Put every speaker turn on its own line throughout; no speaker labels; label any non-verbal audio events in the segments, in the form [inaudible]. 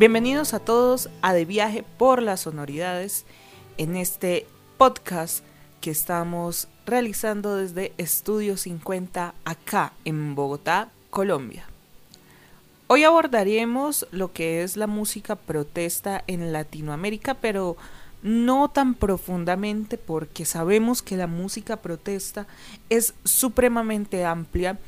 Bienvenidos a todos a De Viaje por las Sonoridades en este podcast que estamos realizando desde Estudio 50 acá en Bogotá, Colombia. Hoy abordaremos lo que es la música protesta en Latinoamérica, pero no tan profundamente porque sabemos que la música protesta es supremamente amplia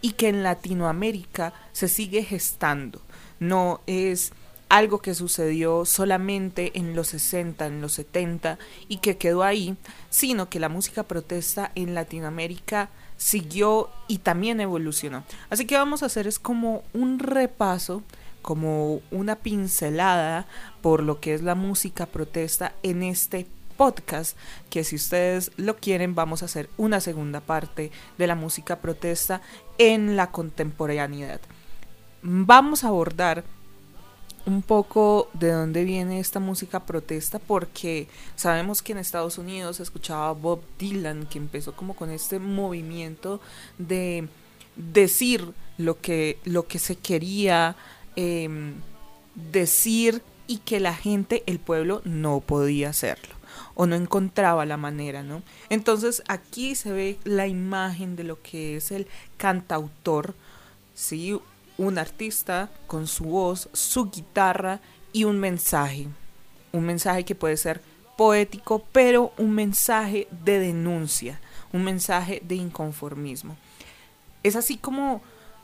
y que en Latinoamérica se sigue gestando. No es algo que sucedió solamente en los 60, en los 70 y que quedó ahí, sino que la música protesta en Latinoamérica siguió y también evolucionó. Así que vamos a hacer es como un repaso, como una pincelada por lo que es la música protesta en este podcast, que si ustedes lo quieren vamos a hacer una segunda parte de la música protesta en la contemporaneidad. Vamos a abordar un poco de dónde viene esta música protesta porque sabemos que en Estados Unidos se escuchaba Bob Dylan que empezó como con este movimiento de decir lo que, lo que se quería em, decir y que la gente, el pueblo, no podía hacerlo o no encontraba la manera, ¿no? Entonces aquí se ve la imagen de lo que es el cantautor, ¿sí? Un artista con su voz, su guitarra y un mensaje. Un mensaje que puede ser poético, pero un mensaje de denuncia, un mensaje de inconformismo. Es así como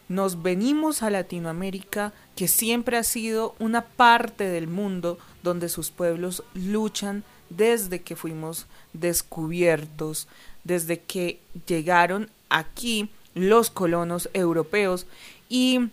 nos venimos a Latinoamérica, que siempre ha sido una parte del mundo donde sus pueblos luchan desde que fuimos descubiertos, desde que llegaron aquí los colonos europeos y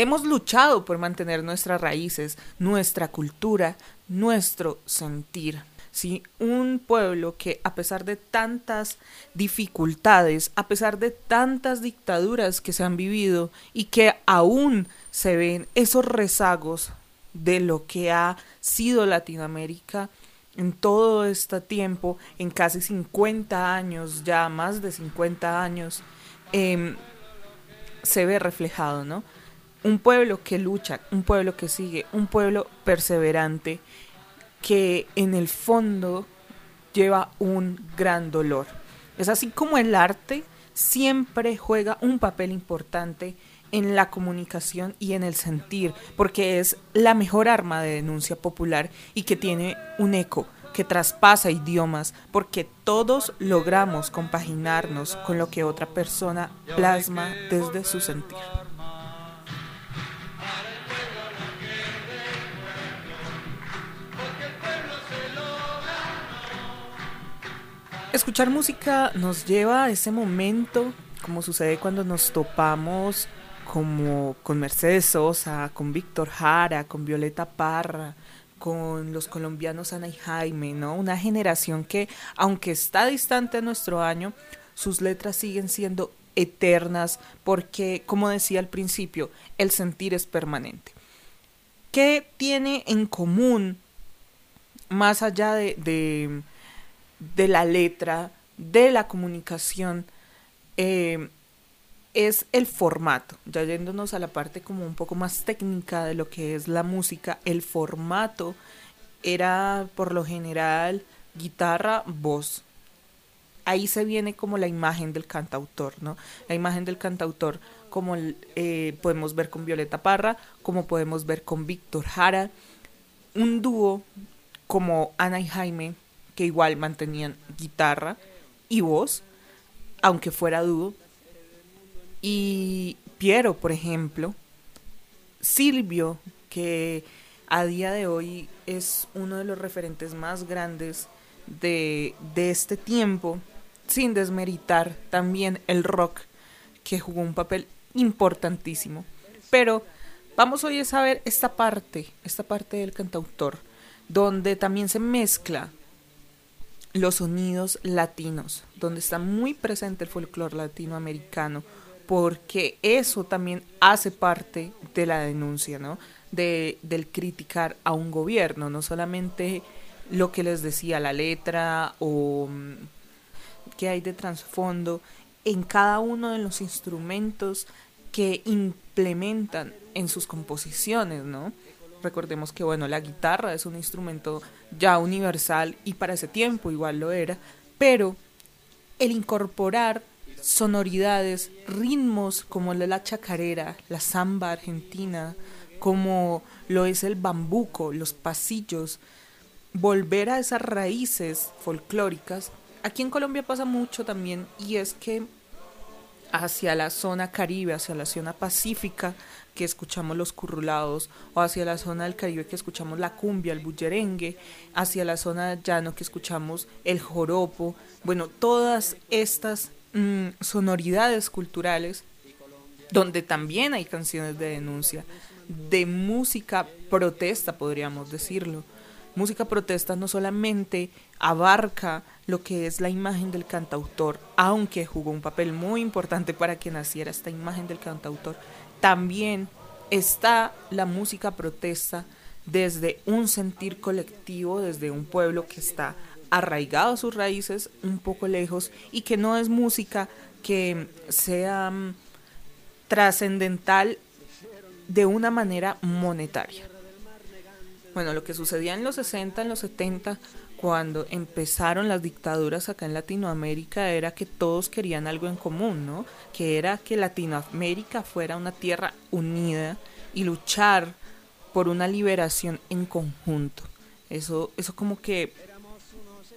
Hemos luchado por mantener nuestras raíces, nuestra cultura, nuestro sentir. ¿sí? Un pueblo que a pesar de tantas dificultades, a pesar de tantas dictaduras que se han vivido y que aún se ven esos rezagos de lo que ha sido Latinoamérica en todo este tiempo, en casi 50 años, ya más de 50 años, em, se ve reflejado, ¿no? Un pueblo que lucha, un pueblo que sigue, un pueblo perseverante que en el fondo lleva un gran dolor. Es así como el arte siempre juega un papel importante en la comunicación y en el sentir, porque es la mejor arma de denuncia popular y que tiene un eco que traspasa idiomas, porque todos logramos compaginarnos con lo que otra persona plasma desde su sentir. Escuchar música nos lleva a ese momento, como sucede cuando nos topamos como con Mercedes Sosa, con Víctor Jara, con Violeta Parra, con los colombianos Ana y Jaime, ¿no? Una generación que, aunque está distante a nuestro año, sus letras siguen siendo eternas porque, como decía al principio, el sentir es permanente. ¿Qué tiene en común, más allá de, de de la letra, de la comunicación, eh, es el formato. Ya yéndonos a la parte como un poco más técnica de lo que es la música, el formato era por lo general guitarra, voz. Ahí se viene como la imagen del cantautor, ¿no? La imagen del cantautor como eh, podemos ver con Violeta Parra, como podemos ver con Víctor Jara, un dúo como Ana y Jaime, que igual mantenían guitarra y voz, aunque fuera dúo. Y Piero, por ejemplo, Silvio, que a día de hoy es uno de los referentes más grandes de, de este tiempo, sin desmeritar también el rock, que jugó un papel importantísimo. Pero vamos hoy a saber esta parte, esta parte del cantautor, donde también se mezcla los sonidos latinos, donde está muy presente el folclore latinoamericano, porque eso también hace parte de la denuncia, ¿no? De, del criticar a un gobierno, no solamente lo que les decía la letra o mm, qué hay de trasfondo en cada uno de los instrumentos que implementan en sus composiciones, ¿no? Recordemos que, bueno, la guitarra es un instrumento ya universal y para ese tiempo igual lo era, pero el incorporar sonoridades, ritmos como la chacarera, la samba argentina, como lo es el bambuco, los pasillos, volver a esas raíces folclóricas. Aquí en Colombia pasa mucho también y es que hacia la zona caribe, hacia la zona pacífica, que escuchamos los currulados, o hacia la zona del Caribe que escuchamos la cumbia, el bullerengue, hacia la zona llano que escuchamos el joropo, bueno, todas estas mm, sonoridades culturales donde también hay canciones de denuncia, de música protesta, podríamos decirlo. Música protesta no solamente abarca lo que es la imagen del cantautor, aunque jugó un papel muy importante para que naciera esta imagen del cantautor, también está la música protesta desde un sentir colectivo, desde un pueblo que está arraigado a sus raíces, un poco lejos, y que no es música que sea mm, trascendental de una manera monetaria. Bueno, lo que sucedía en los 60, en los 70, cuando empezaron las dictaduras acá en Latinoamérica era que todos querían algo en común, ¿no? Que era que Latinoamérica fuera una tierra unida y luchar por una liberación en conjunto. Eso, eso como que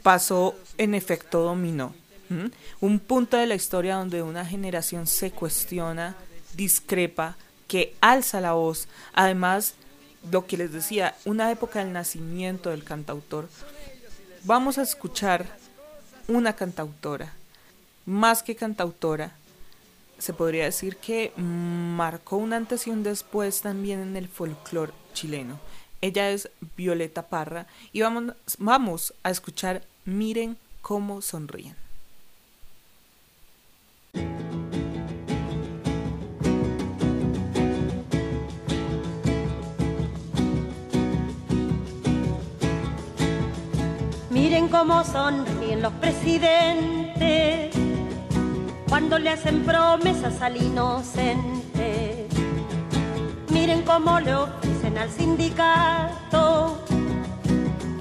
pasó en efecto dominó. Un punto de la historia donde una generación se cuestiona, discrepa, que alza la voz. Además, lo que les decía, una época del nacimiento del cantautor, vamos a escuchar una cantautora, más que cantautora, se podría decir que marcó un antes y un después también en el folclore chileno. Ella es Violeta Parra y vamos, vamos a escuchar Miren cómo sonríen.
Cómo sonríen los presidentes cuando le hacen promesas al inocente. Miren cómo le ofrecen al sindicato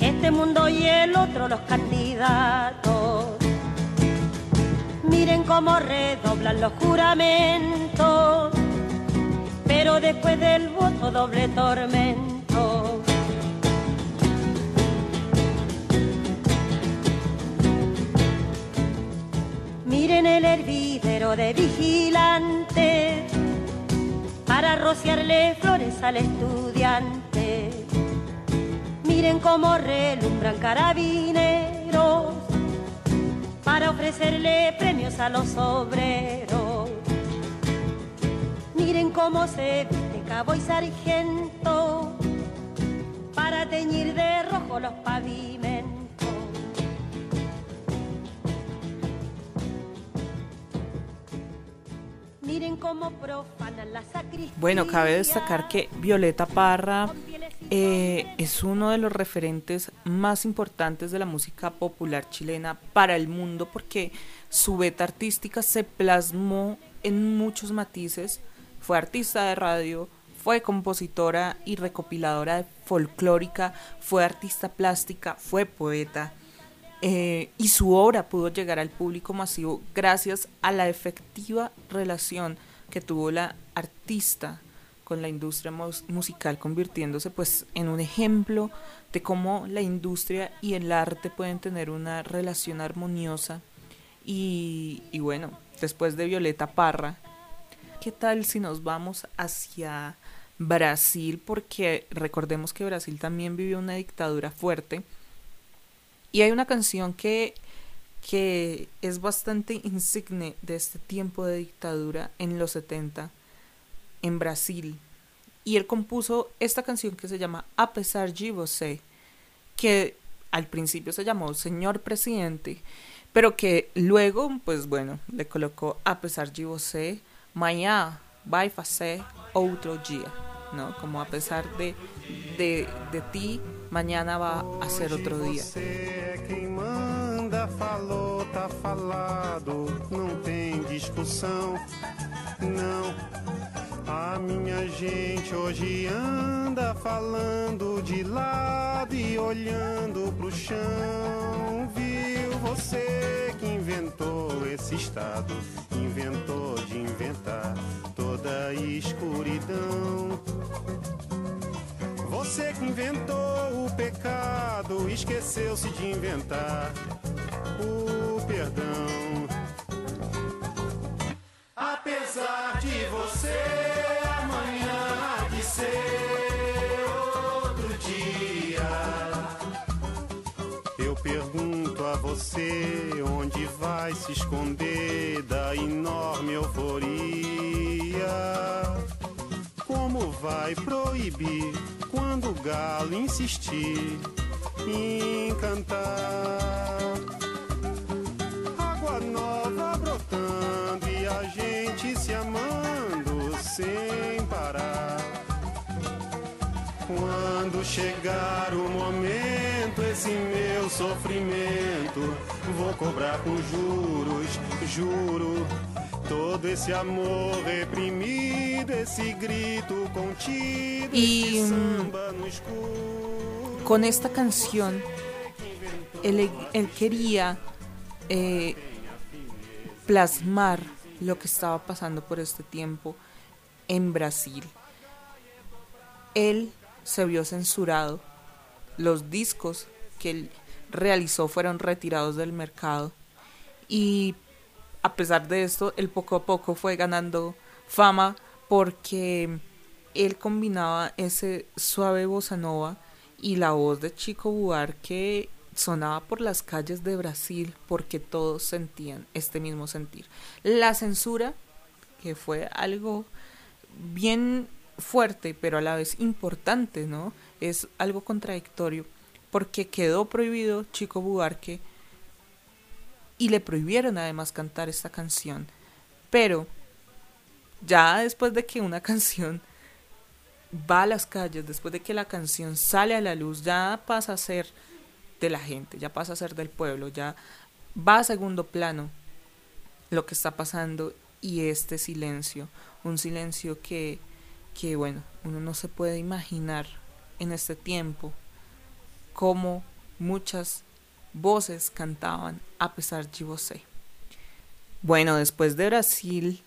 este mundo y el otro los candidatos. Miren cómo redoblan los juramentos, pero después del voto doble tormento. Miren el hervidero de vigilantes para rociarle flores al estudiante. Miren cómo relumbran carabineros para ofrecerle premios a los obreros. Miren cómo se viste cabo y sargento para teñir de rojo los pavimentos.
Bueno, cabe destacar que Violeta Parra eh, es uno de los referentes más importantes de la música popular chilena para el mundo porque su beta artística se plasmó en muchos matices. Fue artista de radio, fue compositora y recopiladora folclórica, fue artista plástica, fue poeta eh, y su obra pudo llegar al público masivo gracias a la efectiva relación que tuvo la artista con la industria musical convirtiéndose pues en un ejemplo de cómo la industria y el arte pueden tener una relación armoniosa y, y bueno, después de Violeta Parra, ¿qué tal si nos vamos hacia Brasil? Porque recordemos que Brasil también vivió una dictadura fuerte y hay una canción que, que es bastante insigne de este tiempo de dictadura en los 70 en Brasil. Y él compuso esta canción que se llama A pesar de você, que al principio se llamó Señor Presidente, pero que luego, pues bueno, le colocó A pesar de você, mañana vai fazer outro dia, ¿no? Como a pesar de, de, de ti, mañana va a ser otro día. falou, tá falado, não tem discussão, não.
A minha gente hoje anda falando de lado e olhando pro chão. Viu você que inventou esse estado, inventou de inventar toda a escuridão. Você que inventou o pecado, esqueceu-se de inventar o perdão. Apesar de você amanhã há de ser outro dia. Eu pergunto a você onde vai se esconder da enorme euforia. Como vai proibir quando o galo insistir em cantar? Água nova brotando e a gente se amando sem parar. Quando chegar o momento, esse meu sofrimento, vou cobrar com juros, juro. Todo esse amor reprimido, esse grito contido,
Y, mm. Con esta canción, él, él quería eh, plasmar lo que estaba pasando por este tiempo en Brasil. Él se vio censurado, los discos que él realizó fueron retirados del mercado y a pesar de esto, él poco a poco fue ganando fama porque él combinaba ese suave bossa nova y la voz de Chico Buarque sonaba por las calles de Brasil porque todos sentían este mismo sentir. La censura, que fue algo bien fuerte, pero a la vez importante, ¿no? Es algo contradictorio, porque quedó prohibido Chico Buarque y le prohibieron además cantar esta canción. Pero ya después de que una [laughs] canción va a las calles, después de que la canción sale a la luz, ya pasa a ser de la gente, ya pasa a ser del pueblo, ya va a segundo plano lo que está pasando y este silencio, un silencio que, que bueno, uno no se puede imaginar en este tiempo cómo muchas voces cantaban a pesar de você. Bueno, después de Brasil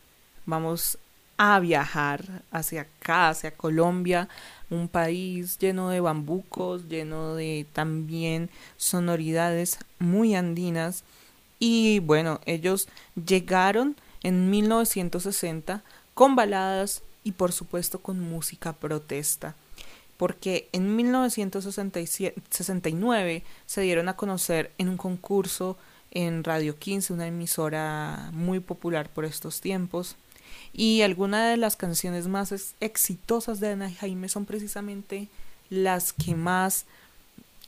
vamos a viajar hacia acá, hacia Colombia, un país lleno de bambucos, lleno de también sonoridades muy andinas. Y bueno, ellos llegaron en 1960 con baladas y por supuesto con música protesta. Porque en 1969 se dieron a conocer en un concurso en Radio 15, una emisora muy popular por estos tiempos. Y algunas de las canciones más ex- exitosas de Ana Jaime son precisamente las que más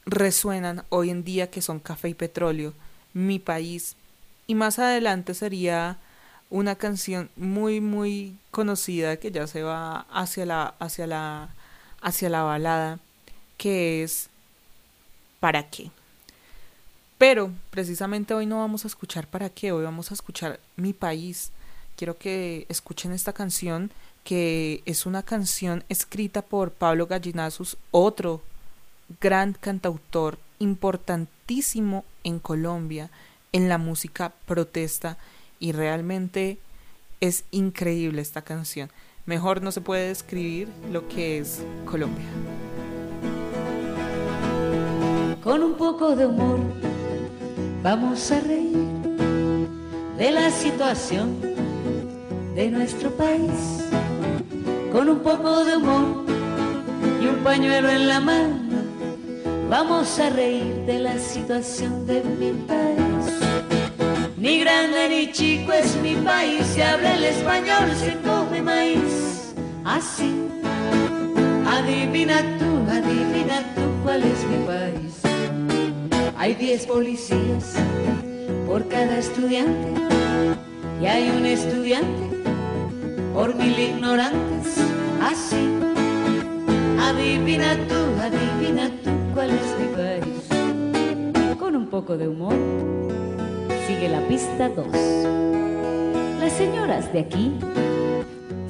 resuenan hoy en día, que son Café y Petróleo, Mi País. Y más adelante sería una canción muy, muy conocida que ya se va hacia la, hacia la, hacia la balada, que es ¿Para qué? Pero precisamente hoy no vamos a escuchar para qué, hoy vamos a escuchar Mi País. Quiero que escuchen esta canción, que es una canción escrita por Pablo Gallinazos, otro gran cantautor importantísimo en Colombia, en la música protesta, y realmente es increíble esta canción. Mejor no se puede describir lo que es Colombia.
Con un poco de humor vamos a reír de la situación de nuestro país. Con un poco de humor y un pañuelo en la mano vamos a reír de la situación de mi país. Ni grande ni chico es mi país, se habla el español, maíz. Así, adivina tú, adivina tú cuál es mi país. Hay diez policías por cada estudiante y hay un estudiante por mil ignorantes. Así, adivina tú, adivina tú cuál es mi país. Con un poco de humor, sigue la pista 2. Las señoras de aquí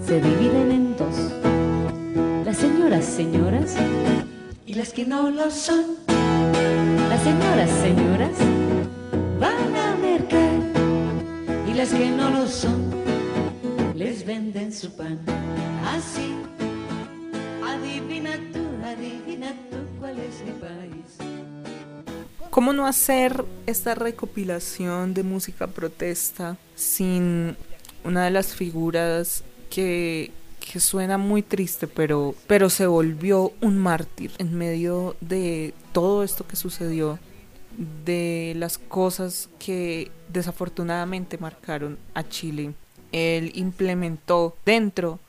se dividen en dos. Señoras y las que no lo son. Las señoras, señoras, van a mercar y las que no lo son, les venden su pan. Así, adivina tú, adivina tú cuál es mi país.
¿Cómo no hacer esta recopilación de música protesta sin una de las figuras que, que suena muy triste, pero, pero se volvió un mártir en medio de todo esto que sucedió, de las cosas que desafortunadamente marcaron a Chile? Él implementó dentro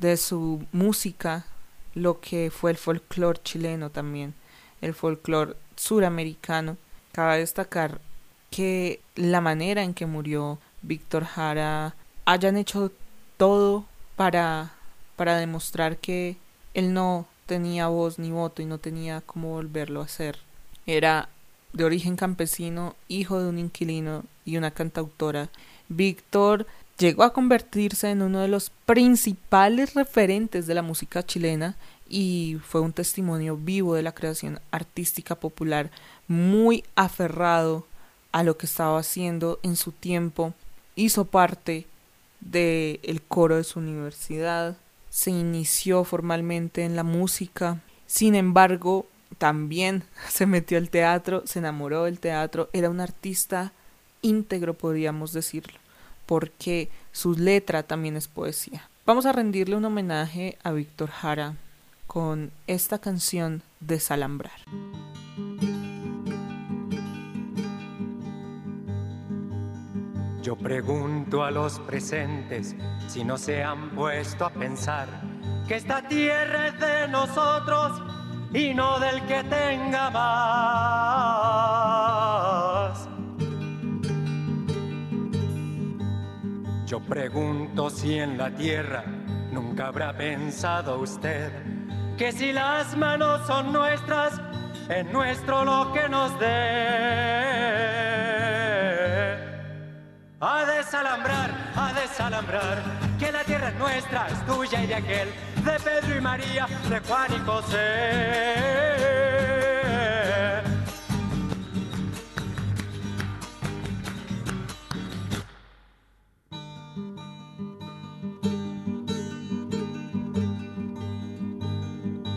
de su música lo que fue el folclore chileno también, el folclore suramericano. Cabe destacar que la manera en que murió Víctor Jara hayan hecho todo para, para demostrar que él no tenía voz ni voto y no tenía cómo volverlo a hacer. Era de origen campesino, hijo de un inquilino y una cantautora. Víctor llegó a convertirse en uno de los principales referentes de la música chilena y fue un testimonio vivo de la creación artística popular, muy aferrado a lo que estaba haciendo en su tiempo, hizo parte del el coro de su universidad, se inició formalmente en la música, sin embargo, también [laughs] se metió al teatro, se enamoró del teatro, era un artista íntegro, podríamos decirlo, porque su letra también es poesía. Vamos a rendirle un homenaje a Víctor Jara con esta canción Desalambrar.
Yo pregunto a los presentes si no se han puesto a pensar que esta tierra es de nosotros y no del que tenga más. Yo pregunto si en la tierra nunca habrá pensado usted que si las manos son nuestras, es nuestro lo que nos dé. A desalambrar, a desalambrar, que la tierra es nuestra, es tuya y de aquel, de Pedro y María, de Juan y José.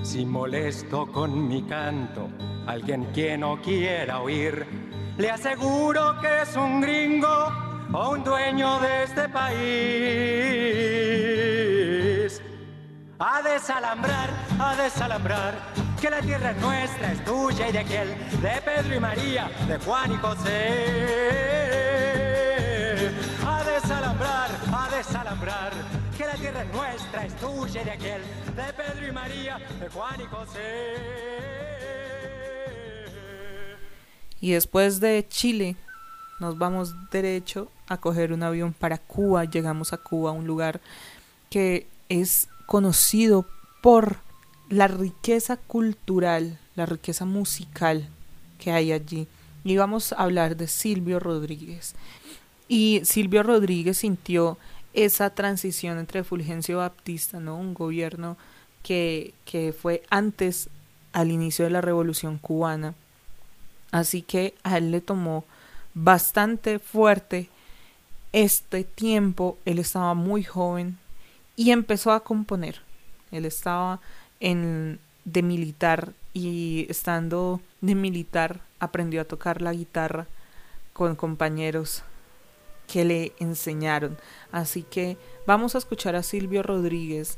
Si molesto con mi canto, alguien que no quiera oír, le aseguro que es un gringo o un dueño de este país. A desalambrar, a desalambrar, que la tierra es nuestra, es tuya y de aquel, de Pedro y María, de Juan y José. A desalambrar, a desalambrar, que la tierra es nuestra, es tuya y de aquel, de Pedro y María, de Juan y José.
Y después de Chile, nos vamos derecho a coger un avión para Cuba. Llegamos a Cuba, un lugar que es conocido por la riqueza cultural, la riqueza musical que hay allí. Y vamos a hablar de Silvio Rodríguez. Y Silvio Rodríguez sintió esa transición entre Fulgencio Baptista, ¿no? Un gobierno que, que fue antes al inicio de la Revolución cubana. Así que a él le tomó bastante fuerte este tiempo. Él estaba muy joven y empezó a componer. Él estaba en de militar y estando de militar aprendió a tocar la guitarra con compañeros que le enseñaron. Así que vamos a escuchar a Silvio Rodríguez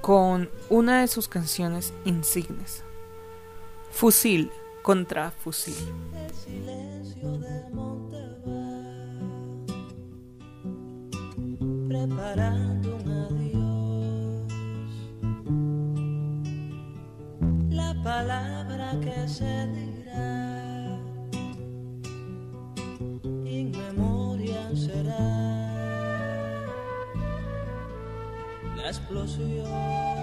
con una de sus canciones insignes. Fusil contra fusil.
El silencio del monte va preparando un adiós. La palabra que se dirá en memoria será la explosión.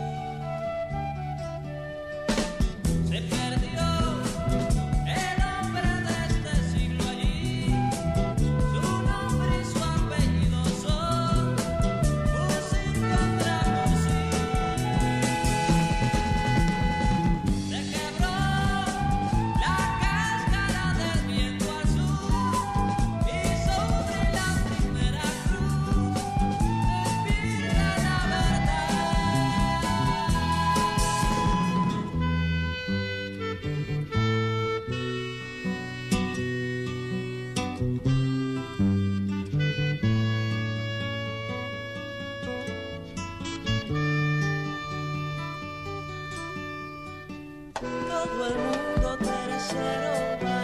Todo el mundo tercero va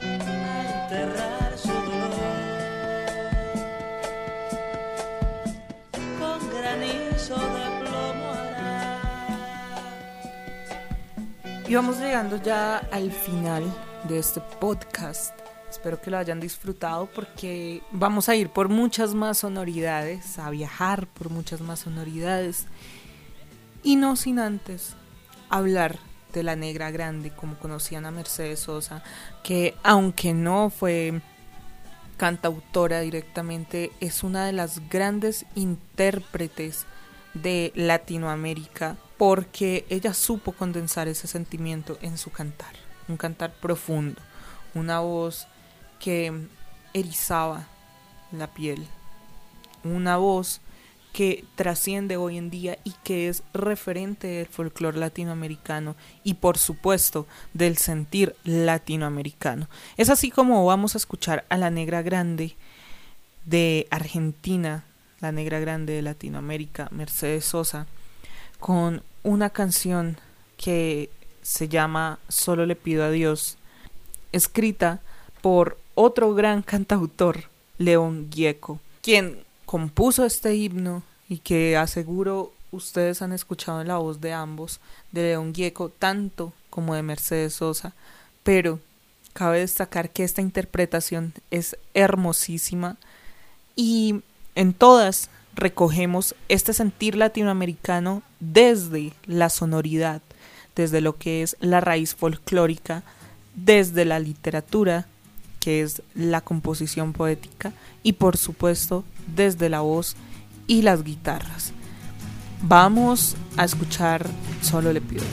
a enterrar su dolor con granizo de plomo hará.
Y vamos llegando ya al final de este podcast. Espero que lo hayan disfrutado porque vamos a ir por muchas más sonoridades, a viajar por muchas más sonoridades. Y no sin antes hablar de la negra grande, como conocían a Mercedes Sosa, que aunque no fue cantautora directamente, es una de las grandes intérpretes de Latinoamérica porque ella supo condensar ese sentimiento en su cantar, un cantar profundo, una voz que erizaba la piel, una voz que trasciende hoy en día y que es referente del folclore latinoamericano y por supuesto del sentir latinoamericano. Es así como vamos a escuchar a la negra grande de Argentina, la negra grande de Latinoamérica, Mercedes Sosa, con una canción que se llama Solo le pido a Dios, escrita por otro gran cantautor, León Gieco, quien compuso este himno y que aseguro ustedes han escuchado en la voz de ambos, de León Gieco, tanto como de Mercedes Sosa, pero cabe destacar que esta interpretación es hermosísima y en todas recogemos este sentir latinoamericano desde la sonoridad, desde lo que es la raíz folclórica, desde la literatura, que es la composición poética, y por supuesto desde la voz y las guitarras. Vamos a escuchar Solo le pido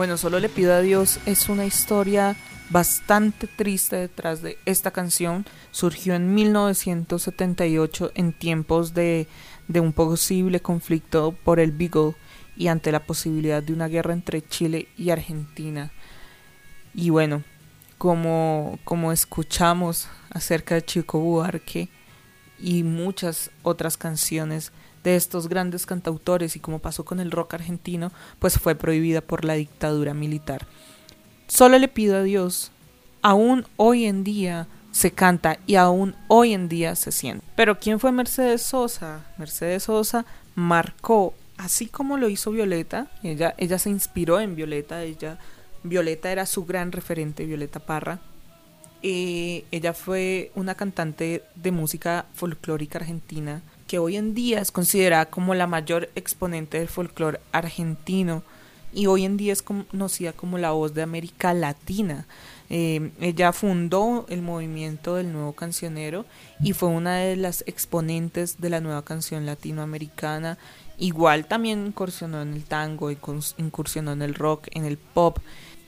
Bueno, solo le pido a Dios es una historia bastante triste detrás de esta canción. Surgió en 1978 en tiempos de, de un posible conflicto por el Beagle y ante la posibilidad de una guerra entre Chile y Argentina. Y bueno, como, como escuchamos acerca de Chico Buarque y muchas otras canciones de estos grandes cantautores y como pasó con el rock argentino, pues fue prohibida por la dictadura militar. Solo le pido a Dios, aún hoy en día se canta y aún hoy en día se siente. Pero ¿quién fue Mercedes Sosa? Mercedes Sosa marcó, así como lo hizo Violeta, ella, ella se inspiró en Violeta, ella, Violeta era su gran referente, Violeta Parra, eh, ella fue una cantante de música folclórica argentina que hoy en día es considerada como la mayor exponente del folclore argentino y hoy en día es conocida como la voz de América Latina. Eh, ella fundó el movimiento del nuevo cancionero y fue una de las exponentes de la nueva canción latinoamericana. Igual también incursionó en el tango, incursionó en el rock, en el pop.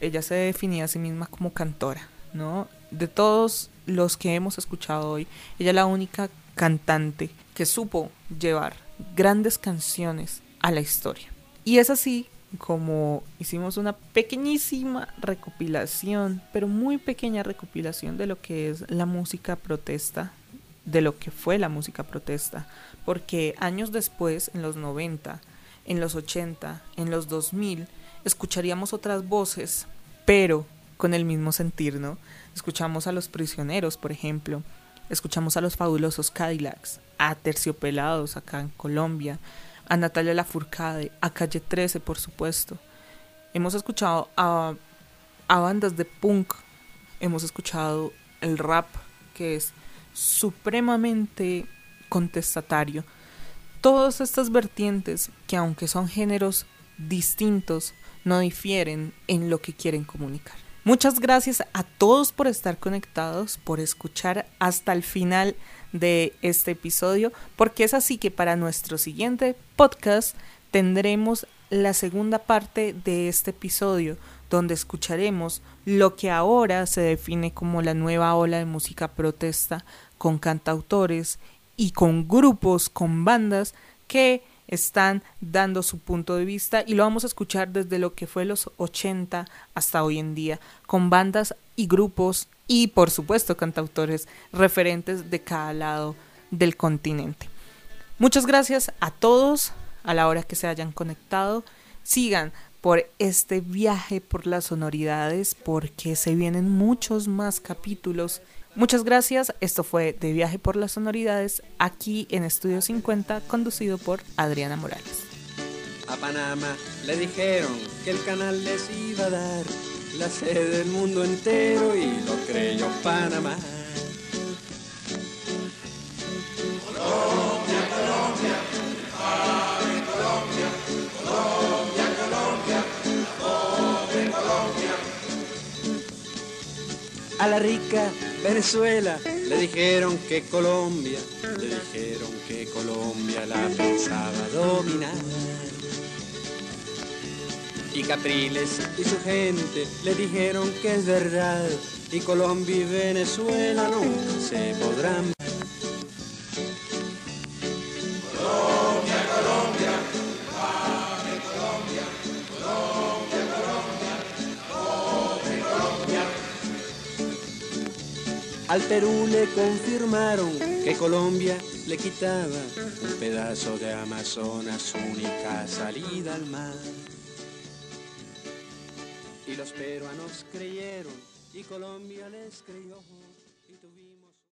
Ella se definía a sí misma como cantora, ¿no? De todos los que hemos escuchado hoy, ella es la única cantante que supo llevar grandes canciones a la historia. Y es así como hicimos una pequeñísima recopilación, pero muy pequeña recopilación de lo que es la música protesta, de lo que fue la música protesta, porque años después, en los 90, en los 80, en los 2000, escucharíamos otras voces, pero con el mismo sentir, ¿no? Escuchamos a los prisioneros, por ejemplo, escuchamos a los fabulosos Cadillacs, a Terciopelados acá en Colombia, a Natalia Lafourcade, a Calle 13, por supuesto. Hemos escuchado a, a bandas de punk, hemos escuchado el rap, que es supremamente contestatario. Todas estas vertientes, que aunque son géneros distintos, no difieren en lo que quieren comunicar. Muchas gracias a todos por estar conectados, por escuchar hasta el final de este episodio, porque es así que para nuestro siguiente podcast tendremos la segunda parte de este episodio, donde escucharemos lo que ahora se define como la nueva ola de música protesta, con cantautores y con grupos, con bandas que están dando su punto de vista y lo vamos a escuchar desde lo que fue los 80 hasta hoy en día, con bandas y grupos y por supuesto cantautores referentes de cada lado del continente. Muchas gracias a todos a la hora que se hayan conectado. Sigan por este viaje por las sonoridades porque se vienen muchos más capítulos Muchas gracias, esto fue De Viaje por las Sonoridades aquí en Estudio 50 conducido por Adriana Morales.
A Panamá le dijeron que el canal les iba a dar la sede del mundo entero y lo creyó Panamá. A la rica Venezuela le dijeron que Colombia, le dijeron que Colombia la pensaba dominar. Y Capriles y su gente le dijeron que es verdad, y Colombia y Venezuela nunca se podrán. Al Perú le confirmaron que Colombia le quitaba un pedazo de Amazonas, única salida al mar. Y los peruanos creyeron y Colombia les creyó.